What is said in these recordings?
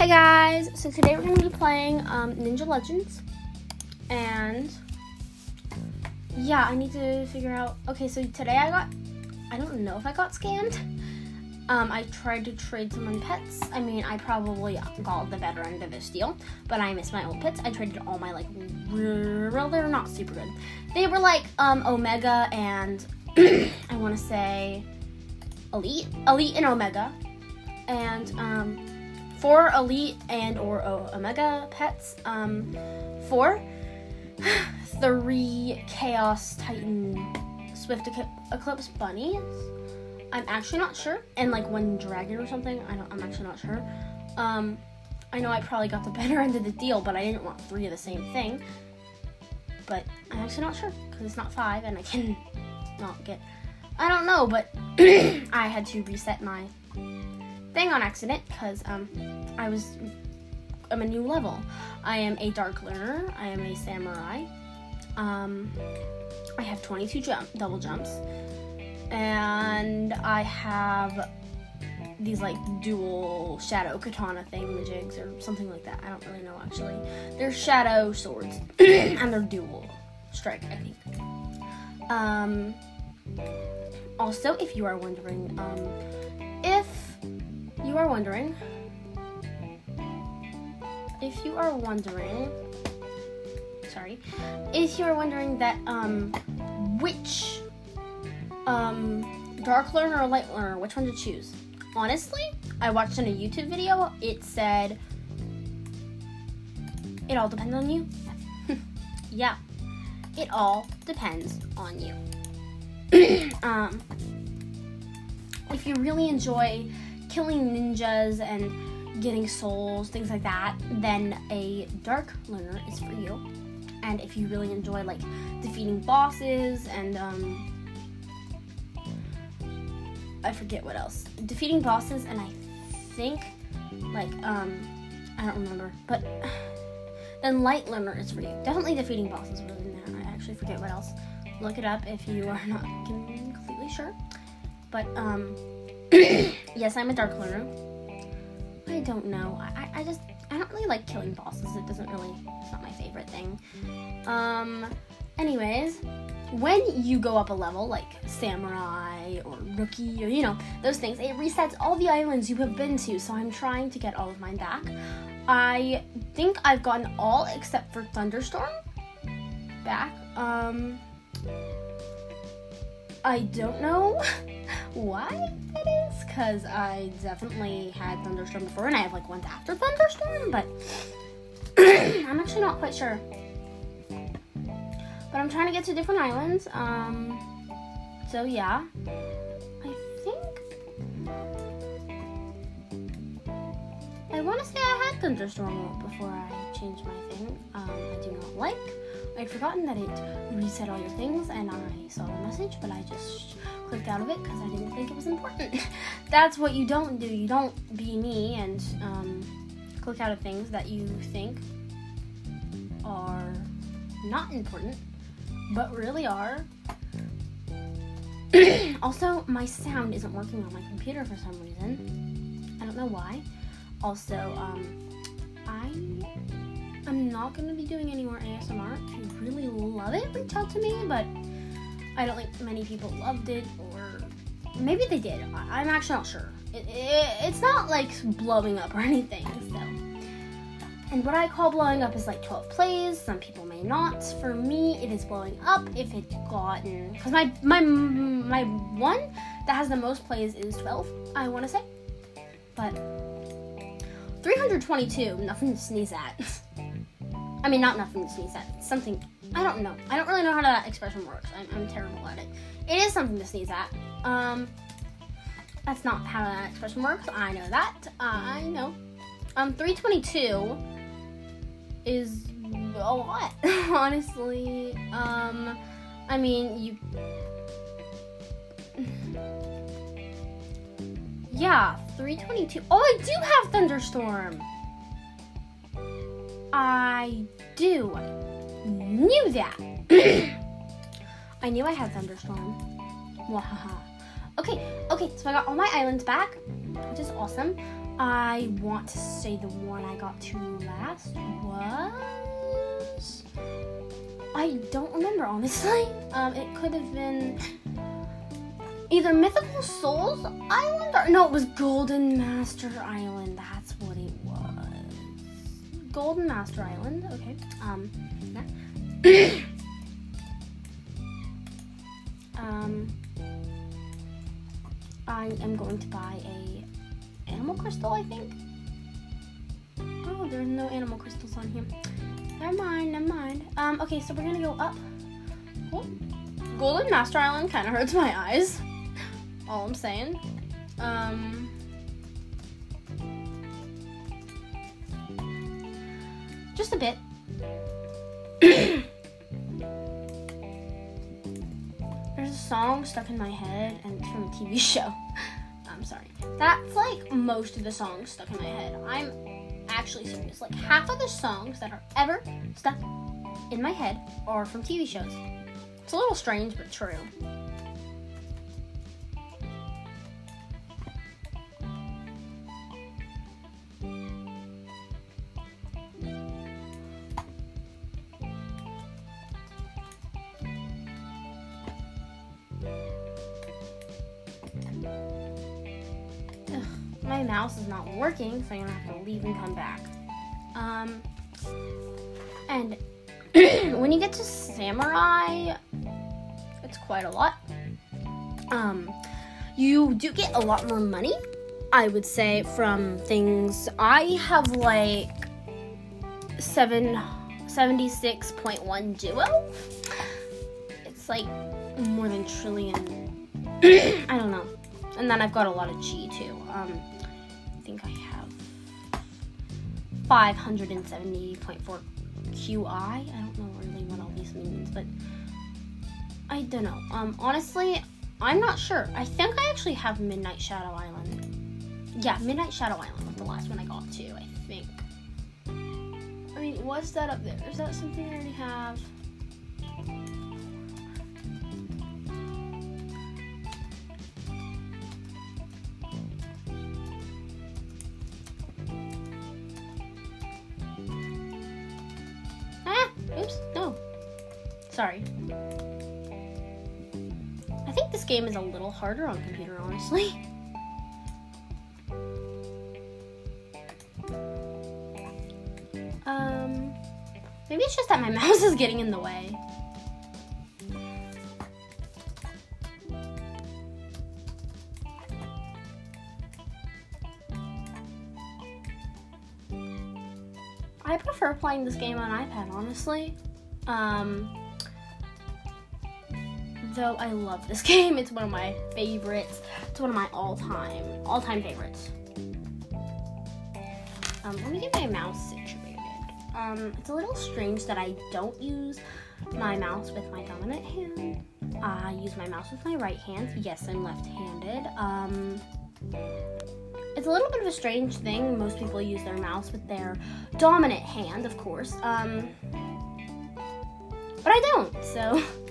Hey guys, so today we're going to be playing um, Ninja Legends, and yeah, I need to figure out. Okay, so today I got, I don't know if I got scammed. Um, I tried to trade someone pets. I mean, I probably got the better end of this deal, but I missed my old pets. I traded all my like, well, they're not super good. They were like um, Omega and I want to say Elite, Elite and Omega, and um, four elite and or omega pets. Um, four, three chaos titan swift eclipse bunnies. I'm actually not sure, and like one dragon or something. I don't. I'm actually not sure. Um, I know I probably got the better end of the deal, but I didn't want three of the same thing. But I'm actually not sure because it's not five, and I can not get. I don't know, but I had to reset my thing on accident because um, I was I'm a new level. I am a dark learner. I am a samurai. Um, I have 22 jump double jumps, and I have these like dual shadow katana thingamajigs or something like that. I don't really know actually. They're shadow swords and they're dual strike, I think. Um, also, if you are wondering, um, you are wondering, if you are wondering, sorry, if you are wondering that um, which um, dark learner or light learner, which one to choose? Honestly, I watched in a YouTube video. It said it all depends on you. yeah, it all depends on you. um, if you really enjoy killing ninjas and getting souls, things like that, then a dark learner is for you. And if you really enjoy like defeating bosses and um I forget what else. Defeating bosses and I think like um I don't remember, but then light learner is for you. Definitely defeating bosses within there. I actually forget what else. Look it up if you are not completely sure. But um yes, I'm a dark learner. I don't know. I, I just I don't really like killing bosses. It doesn't really it's not my favorite thing. Um anyways, when you go up a level like samurai or rookie or you know, those things, it resets all the islands you have been to. So I'm trying to get all of mine back. I think I've gotten all except for Thunderstorm back. Um I don't know why that is, because I definitely had Thunderstorm before, and I have like ones after Thunderstorm, but I'm actually not quite sure. But I'm trying to get to different islands. Um, so yeah, I think I want to say I had Thunderstorm before I changed my thing. Um, I do not like. I'd forgotten that it reset all your things, and I saw the message, but I just clicked out of it because I didn't think it was important. That's what you don't do. You don't be me and um, click out of things that you think are not important, but really are. also, my sound isn't working on my computer for some reason. I don't know why. Also, um, I am not going to be doing any more ASMR. If you really love it, reach out to me, but I don't think many people loved it, or maybe they did. I- am actually not sure. It, it, it's not like blowing up or anything, so. And what I call blowing up is like 12 plays. Some people may not. For me, it is blowing up if it's gotten because my my my one that has the most plays is 12. I want to say, but 322, nothing to sneeze at. I mean, not nothing to sneeze at. Something I don't know. I don't really know how that expression works. I'm, I'm terrible at it. It is something to sneeze at. Um, that's not how that expression works. I know that. I know. Um, 322 is a lot, honestly. Um, I mean, you. Yeah, 322. Oh, I do have Thunderstorm. I do knew that. I knew I had thunderstorm. Wahaha. Okay, okay, so I got all my islands back, which is awesome. I want to say the one I got to last was. I don't remember honestly. Um, it could have been either Mythical Souls Island or no, it was Golden Master Island. That's what. Golden Master Island. Okay. Um. um. I am going to buy a animal crystal. I think. Oh, there's no animal crystals on here. Never mind. Never mind. Um. Okay, so we're gonna go up. Oh. Golden Master Island kind of hurts my eyes. All I'm saying. Um. Just a bit. There's a song stuck in my head, and it's from a TV show. I'm sorry. That's like most of the songs stuck in my head. I'm actually serious. Like half of the songs that are ever stuck in my head are from TV shows. It's a little strange, but true. My mouse is not working, so I'm gonna have to leave and come back. Um, and when you get to samurai, it's quite a lot. Um, you do get a lot more money, I would say, from things. I have like seven. 76.1 duo. It's like more than trillion. I don't know. And then I've got a lot of G too. Um, think I have 570.4 QI. I don't know really what all these means, but I don't know. Um, honestly, I'm not sure. I think I actually have Midnight Shadow Island. Yeah, Midnight Shadow Island was the last one I got to, I think. I mean, what's that up there? Is that something I already have? Harder on computer, honestly. Um, maybe it's just that my mouse is getting in the way. I prefer playing this game on iPad, honestly. Um, though I love this game. It's one of my favorites. It's one of my all-time, all-time favorites. Um, let me get my mouse situated. Um, it's a little strange that I don't use my mouse with my dominant hand. I use my mouse with my right hand. Yes, I'm left-handed. Um, it's a little bit of a strange thing. Most people use their mouse with their dominant hand, of course. Um, but I don't. So,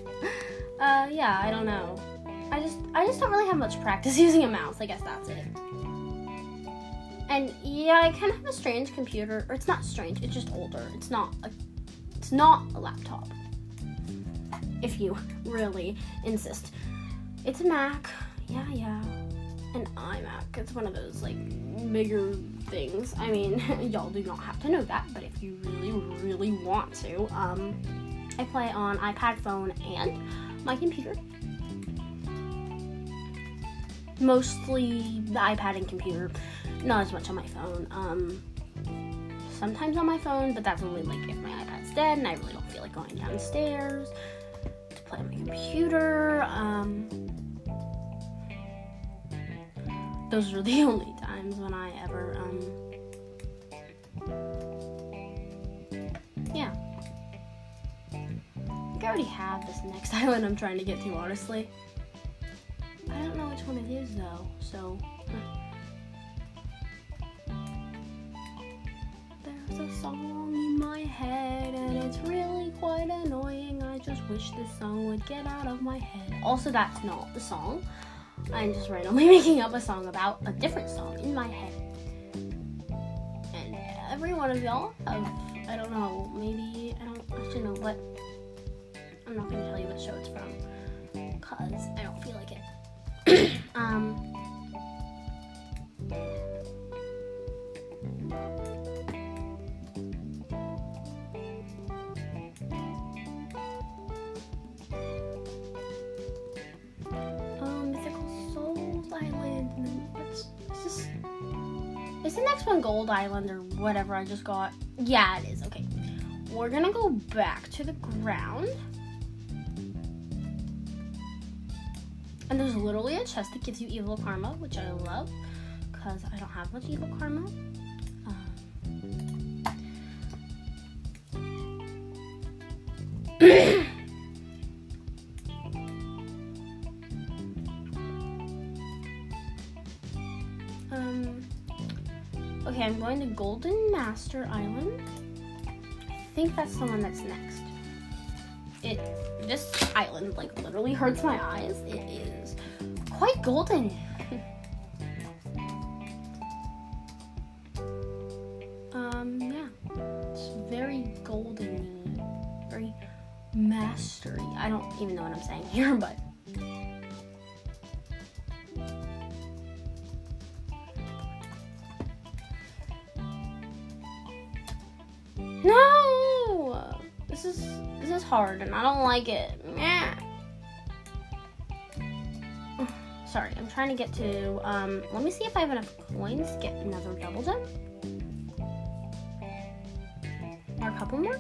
uh, yeah, I don't know. I just, I just don't really have much practice using a mouse. I guess that's it. And yeah, I kind of have a strange computer, or it's not strange. It's just older. It's not a, it's not a laptop. If you really insist, it's a Mac. Yeah, yeah an iMac. It's one of those like bigger things. I mean, y'all do not have to know that, but if you really, really want to, um, I play on iPad, phone, and my computer. Mostly the iPad and computer, not as much on my phone. Um, sometimes on my phone, but that's only like if my iPad's dead and I really don't feel like going downstairs to play on my computer. Um, those are the only times when I ever um already have this next island I'm trying to get to honestly. I don't know which one it is though, so there's a song in my head and it's really quite annoying. I just wish this song would get out of my head. Also that's not the song. I'm just randomly making up a song about a different song in my head. And every one of y'all have, I don't know, maybe, I don't actually know what, I'm not going to tell you what show it's from, because I don't feel like it. um, um, Mythical Souls Island, what's, is this, is the next one Gold Island or whatever I just got? Yeah, it is, okay. We're gonna go back to the ground. And there's literally a chest that gives you evil karma, which I love, because I don't have much evil karma. Um, okay, I'm going to Golden Master Island. I think that's the one that's next. It this island like literally hurts my eyes. It is quite golden. um, yeah, it's very golden, very mastery. I don't even know what I'm saying here, but is this is hard, and I don't like it. Meh. Sorry, I'm trying to get to. Um, let me see if I have enough coins to get another double jump. Or a couple more.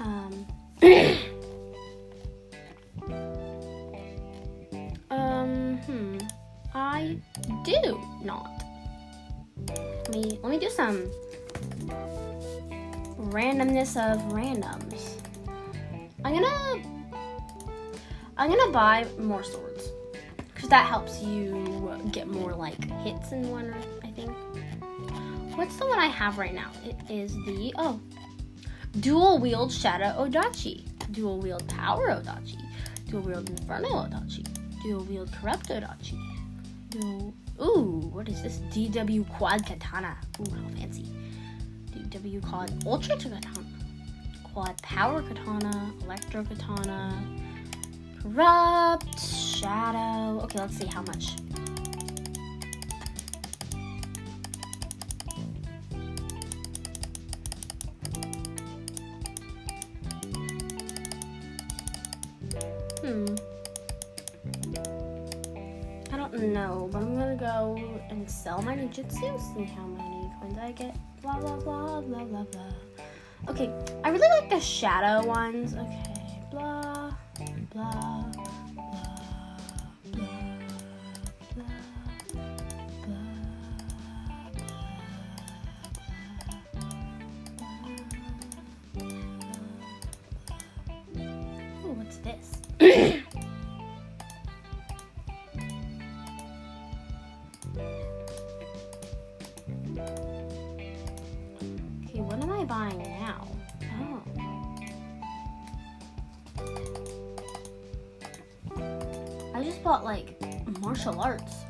Um. um. Hmm. I do not. Let me let me do some randomness of randoms. I'm gonna I'm gonna buy more swords because that helps you get more like hits in one. I think. What's the one I have right now? It is the oh, dual wield Shadow Odachi, dual wield Power Odachi, dual wield Inferno Odachi, dual wield Corrupt Odachi, dual. Ooh, what is this? DW Quad Katana. Ooh, how fancy. DW Quad Ultra Katana. Power Katana, Electro Katana, Corrupt, Shadow. Okay, let's see how much. Hmm. I don't know, but I'm gonna go and sell my ninjutsu, see how many coins I get. Blah blah blah blah blah blah. Okay, I really like the shadow ones. Okay, blah blah blah blah blah blah. Ooh, what's this? Just like martial arts,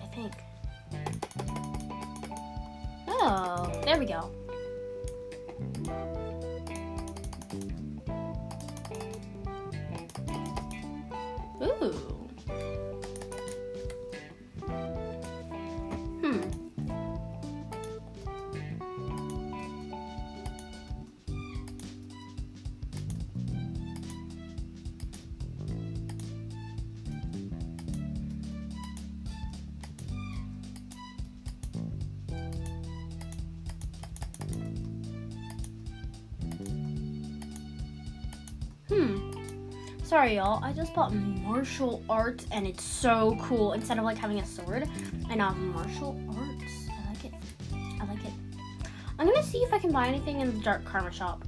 Sorry, y'all. I just bought martial arts and it's so cool. Instead of like having a sword, I now have martial arts. I like it. I like it. I'm gonna see if I can buy anything in the Dark Karma shop.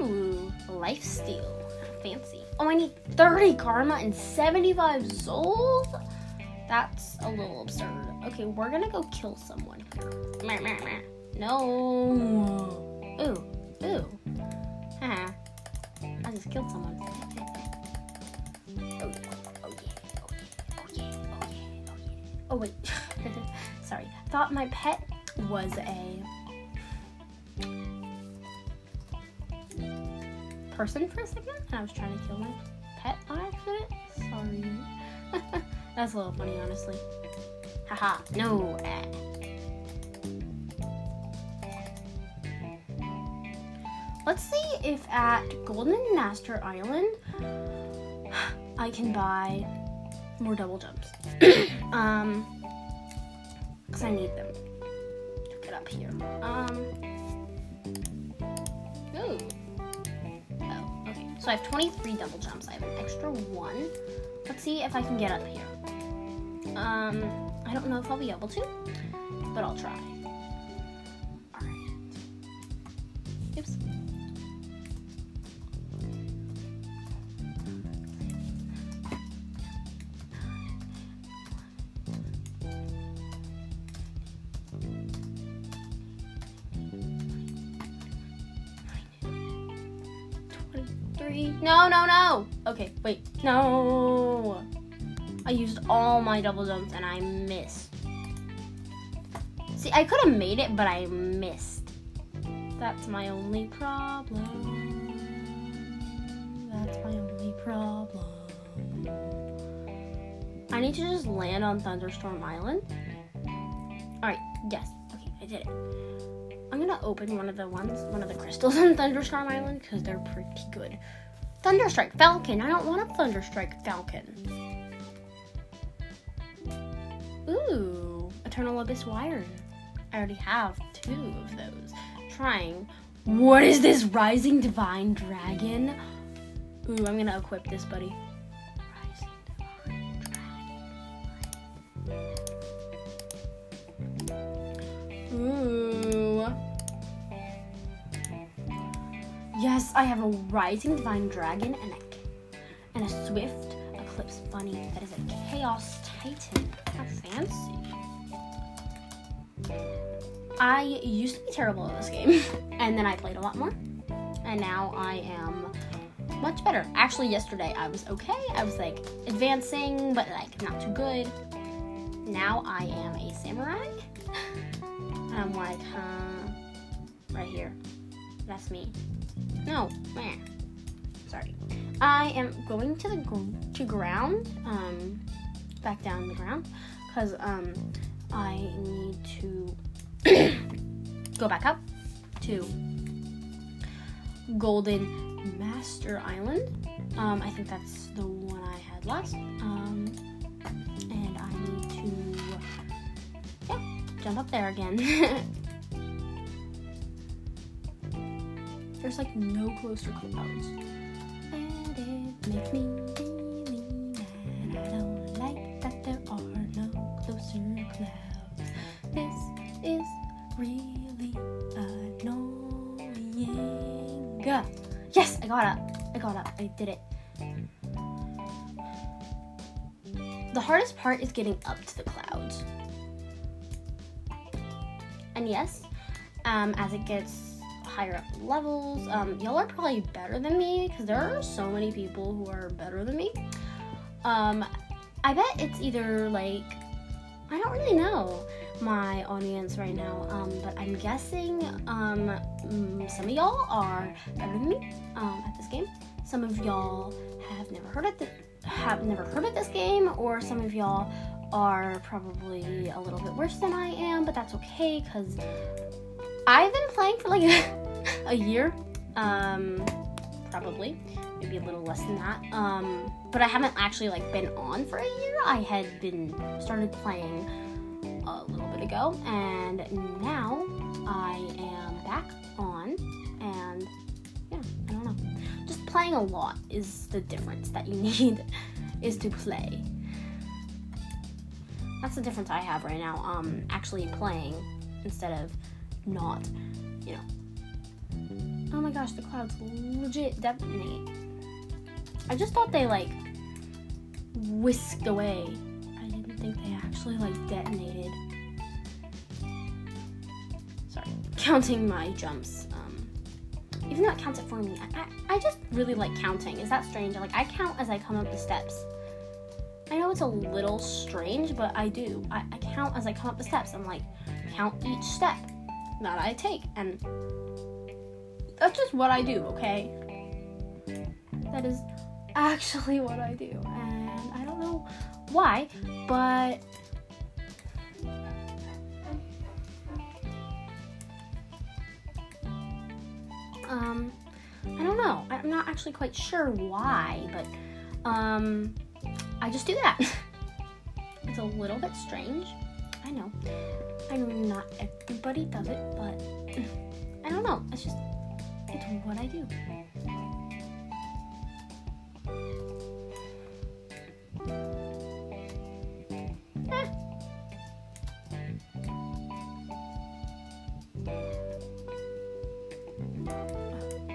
Ooh, lifesteal. Fancy. Oh, I need 30 karma and 75 souls? That's a little absurd. Okay, we're gonna go kill someone. No. Ooh. Killed someone. Oh wait. Sorry. thought my pet was a person for a second, and I was trying to kill my pet on accident. Sorry. That's a little funny, honestly. Haha, no. Eh. Let's see if at Golden Master Island I can buy more double jumps. um, because I need them to get up here. Um, ooh. Oh, okay. So I have 23 double jumps. I have an extra one. Let's see if I can get up here. Um, I don't know if I'll be able to, but I'll try. No, no, no. Okay, wait. No. I used all my double jumps and I missed. See, I could have made it, but I missed. That's my only problem. That's my only problem. I need to just land on Thunderstorm Island. Alright, yes. Okay, I did it. I'm gonna open one of the ones, one of the crystals on Thunderstorm Island because they're pretty good. Thunderstrike Falcon. I don't want a Thunderstrike Falcon. Ooh, Eternal Abyss Wire. I already have two of those. Trying. What is this Rising Divine Dragon? Ooh, I'm gonna equip this, buddy. Yes, I have a Rising Divine Dragon and a, and a Swift Eclipse Bunny that is a Chaos Titan. How fancy. I used to be terrible at this game, and then I played a lot more, and now I am much better. Actually, yesterday I was okay. I was like advancing, but like not too good. Now I am a samurai. I'm like, huh? Right here. That's me. No, man. Sorry. I am going to the gr- to ground. Um, back down the ground because um, I need to go back up to Golden Master Island. Um, I think that's the one I had last. Um, and I need to yeah, jump up there again. There's like no closer clouds. And it makes me really mad. I don't like that there are no closer clouds. This is really annoying. Yes, I got up. I got up. I did it. The hardest part is getting up to the clouds. And yes, um, as it gets higher up levels, um, y'all are probably better than me because there are so many people who are better than me. Um, I bet it's either like I don't really know my audience right now, um, but I'm guessing um, mm, some of y'all are better than me um, at this game. Some of y'all have never heard of have never heard of this game, or some of y'all are probably a little bit worse than I am, but that's okay because I've been playing for like a year, um, probably maybe a little less than that. Um, but I haven't actually like been on for a year. I had been started playing a little bit ago, and now I am back on, and yeah, I don't know. Just playing a lot is the difference that you need is to play. That's the difference I have right now. Um, actually playing instead of not, you know. Oh my gosh, the clouds legit detonate. I just thought they like whisked away. I didn't think they actually like detonated. Sorry, counting my jumps. Um, even though it counts it for me, I, I, I just really like counting. Is that strange? Like I count as I come up the steps. I know it's a little strange, but I do. I, I count as I come up the steps. I'm like count each step that I take. And that's just what I do, okay? That is actually what I do. And I don't know why, but um I don't know. I'm not actually quite sure why, but um I just do that. it's a little bit strange. I know. I know not everybody does it, but I don't know. It's just it's what I do.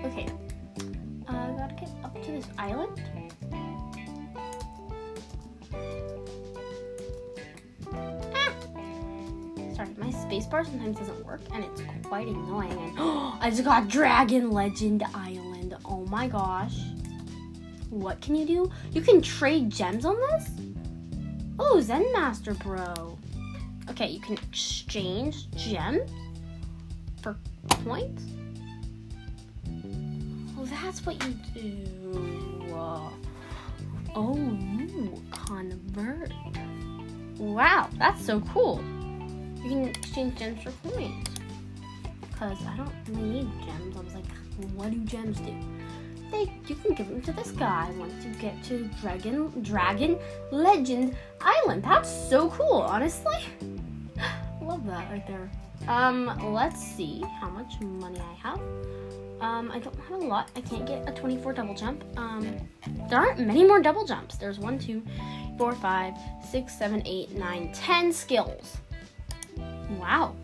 Okay. Uh, I gotta get up to this island. Spacebar sometimes doesn't work and it's quite annoying. And I just got Dragon Legend Island. Oh my gosh. What can you do? You can trade gems on this? Oh, Zen Master Bro. Okay, you can exchange gems for points. Oh, that's what you do. Oh, convert. Wow, that's so cool. You can exchange gems for coins. Cause I don't really need gems. I was like, what do gems do? They you can give them to this guy once you get to Dragon Dragon Legend Island. That's so cool, honestly. Love that right there. Um, let's see how much money I have. Um, I don't have a lot. I can't get a 24 double jump. Um, there aren't many more double jumps. There's one, two, four, five, six, seven, eight, nine, ten skills. Wow.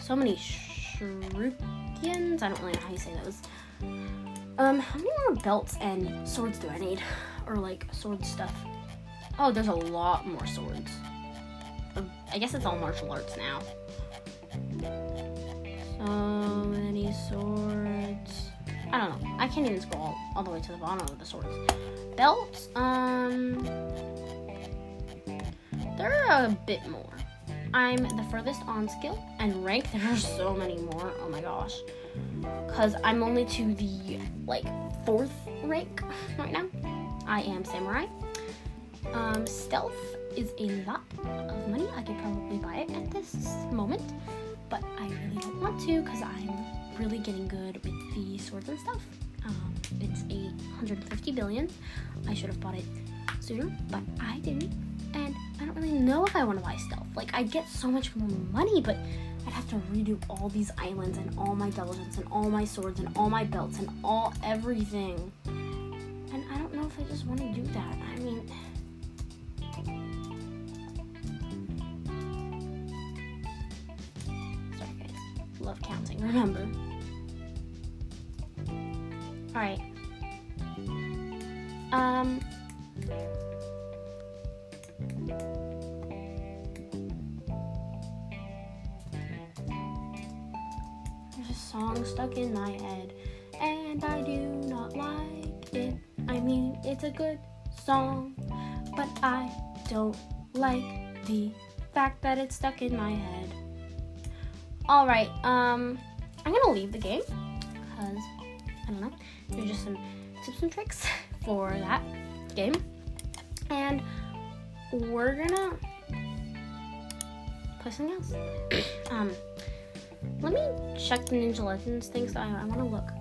So many shurikians. I don't really know how you say those. Um, how many more belts and swords do I need? Or like sword stuff? Oh, there's a lot more swords. Um, I guess it's all martial arts now. So many swords. I don't know. I can't even scroll all the way to the bottom of the swords. Belts, um, there are a bit more. I'm the furthest on skill and rank. There are so many more. Oh my gosh. Cause I'm only to the like fourth rank right now. I am samurai. Um, stealth is a lot of money. I could probably buy it at this moment, but I really don't want to because I'm really getting good with the swords and stuff. Um, it's a 150 billion. I should have bought it sooner, but I didn't. And I don't really know if I want to buy stealth. Like, I'd get so much more money, but I'd have to redo all these islands and all my diligence and all my swords and all my belts and all everything. And I don't know if I just want to do that. I mean, sorry guys, love counting. Remember. All right. Um. Good song, but I don't like the fact that it's stuck in my head. All right, um, I'm gonna leave the game because I don't know. There's just some tips and tricks for that game, and we're gonna play something else. um, let me check the Ninja Legends things. I, I want to look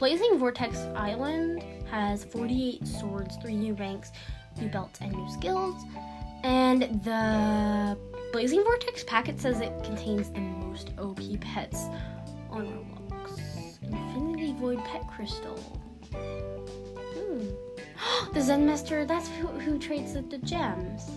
Blazing Vortex Island has 48 swords, three new ranks, new belts, and new skills. And the Blazing Vortex packet says it contains the most OP pets on Roblox. Infinity Void Pet Crystal. Hmm. the Zen Master, that's who, who trades the, the gems.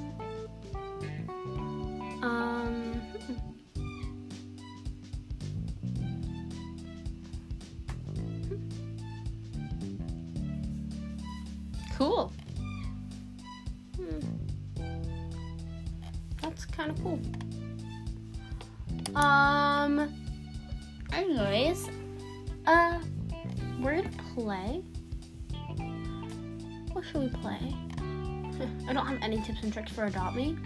I don't have any tips and tricks for Adopt Me.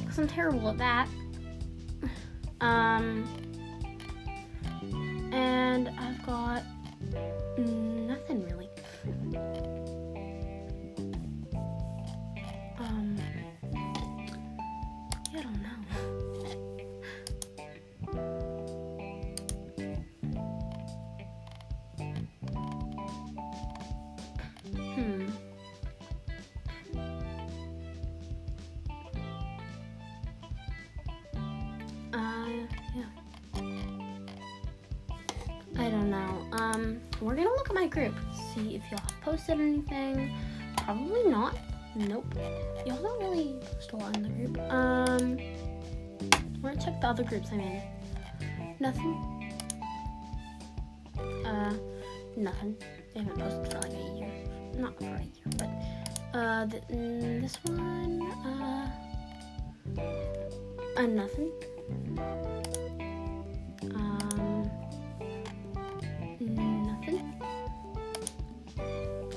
Because I'm terrible at that. Um, and I've got nothing really. Posted anything. Probably not. Nope. Y'all don't really post a lot in the group. Um, we're gonna check the other groups I'm in. Nothing. Uh, nothing. They haven't posted for like a year. Not for a year, but uh, th- mm, this one, uh, uh, nothing.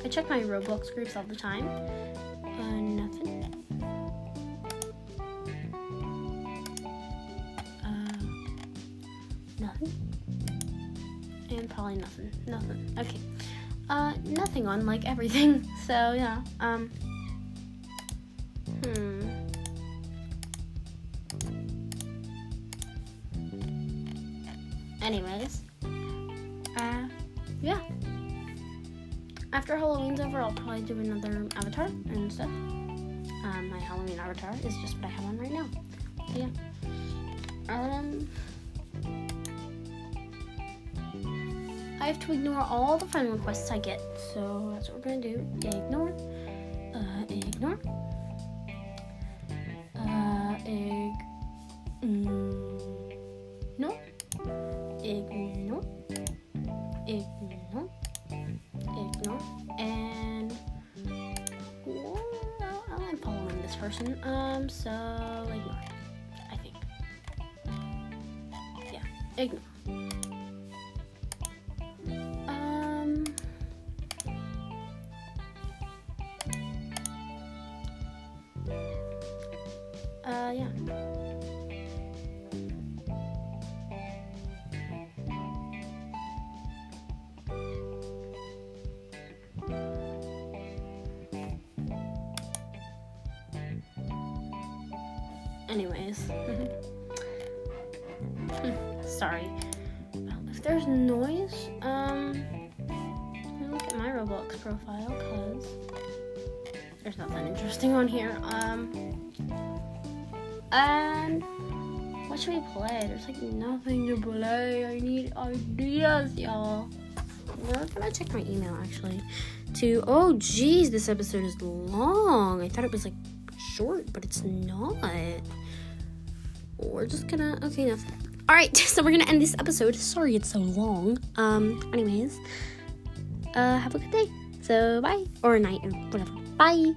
I check my Roblox groups all the time. Uh, nothing. Uh, nothing. And probably nothing. Nothing. Okay. Uh, nothing on like everything. So yeah. Um. My Halloween avatar is just what I have on right now. So, yeah. Um, I have to ignore all the friend requests I get, so that's what we're gonna do. Ignore. Uh, ignore. Anyways. Sorry. If there's noise, um, let me look at my Roblox profile, cause there's nothing interesting on here. Um, and what should we play? There's like nothing to play. I need ideas, y'all. We're gonna check my email actually. To oh geez, this episode is long. I thought it was like short, but it's not. We're just gonna okay, nothing. All right, so we're gonna end this episode. Sorry it's so long. Um, anyways, uh, have a good day. So bye or a night or whatever. Bye.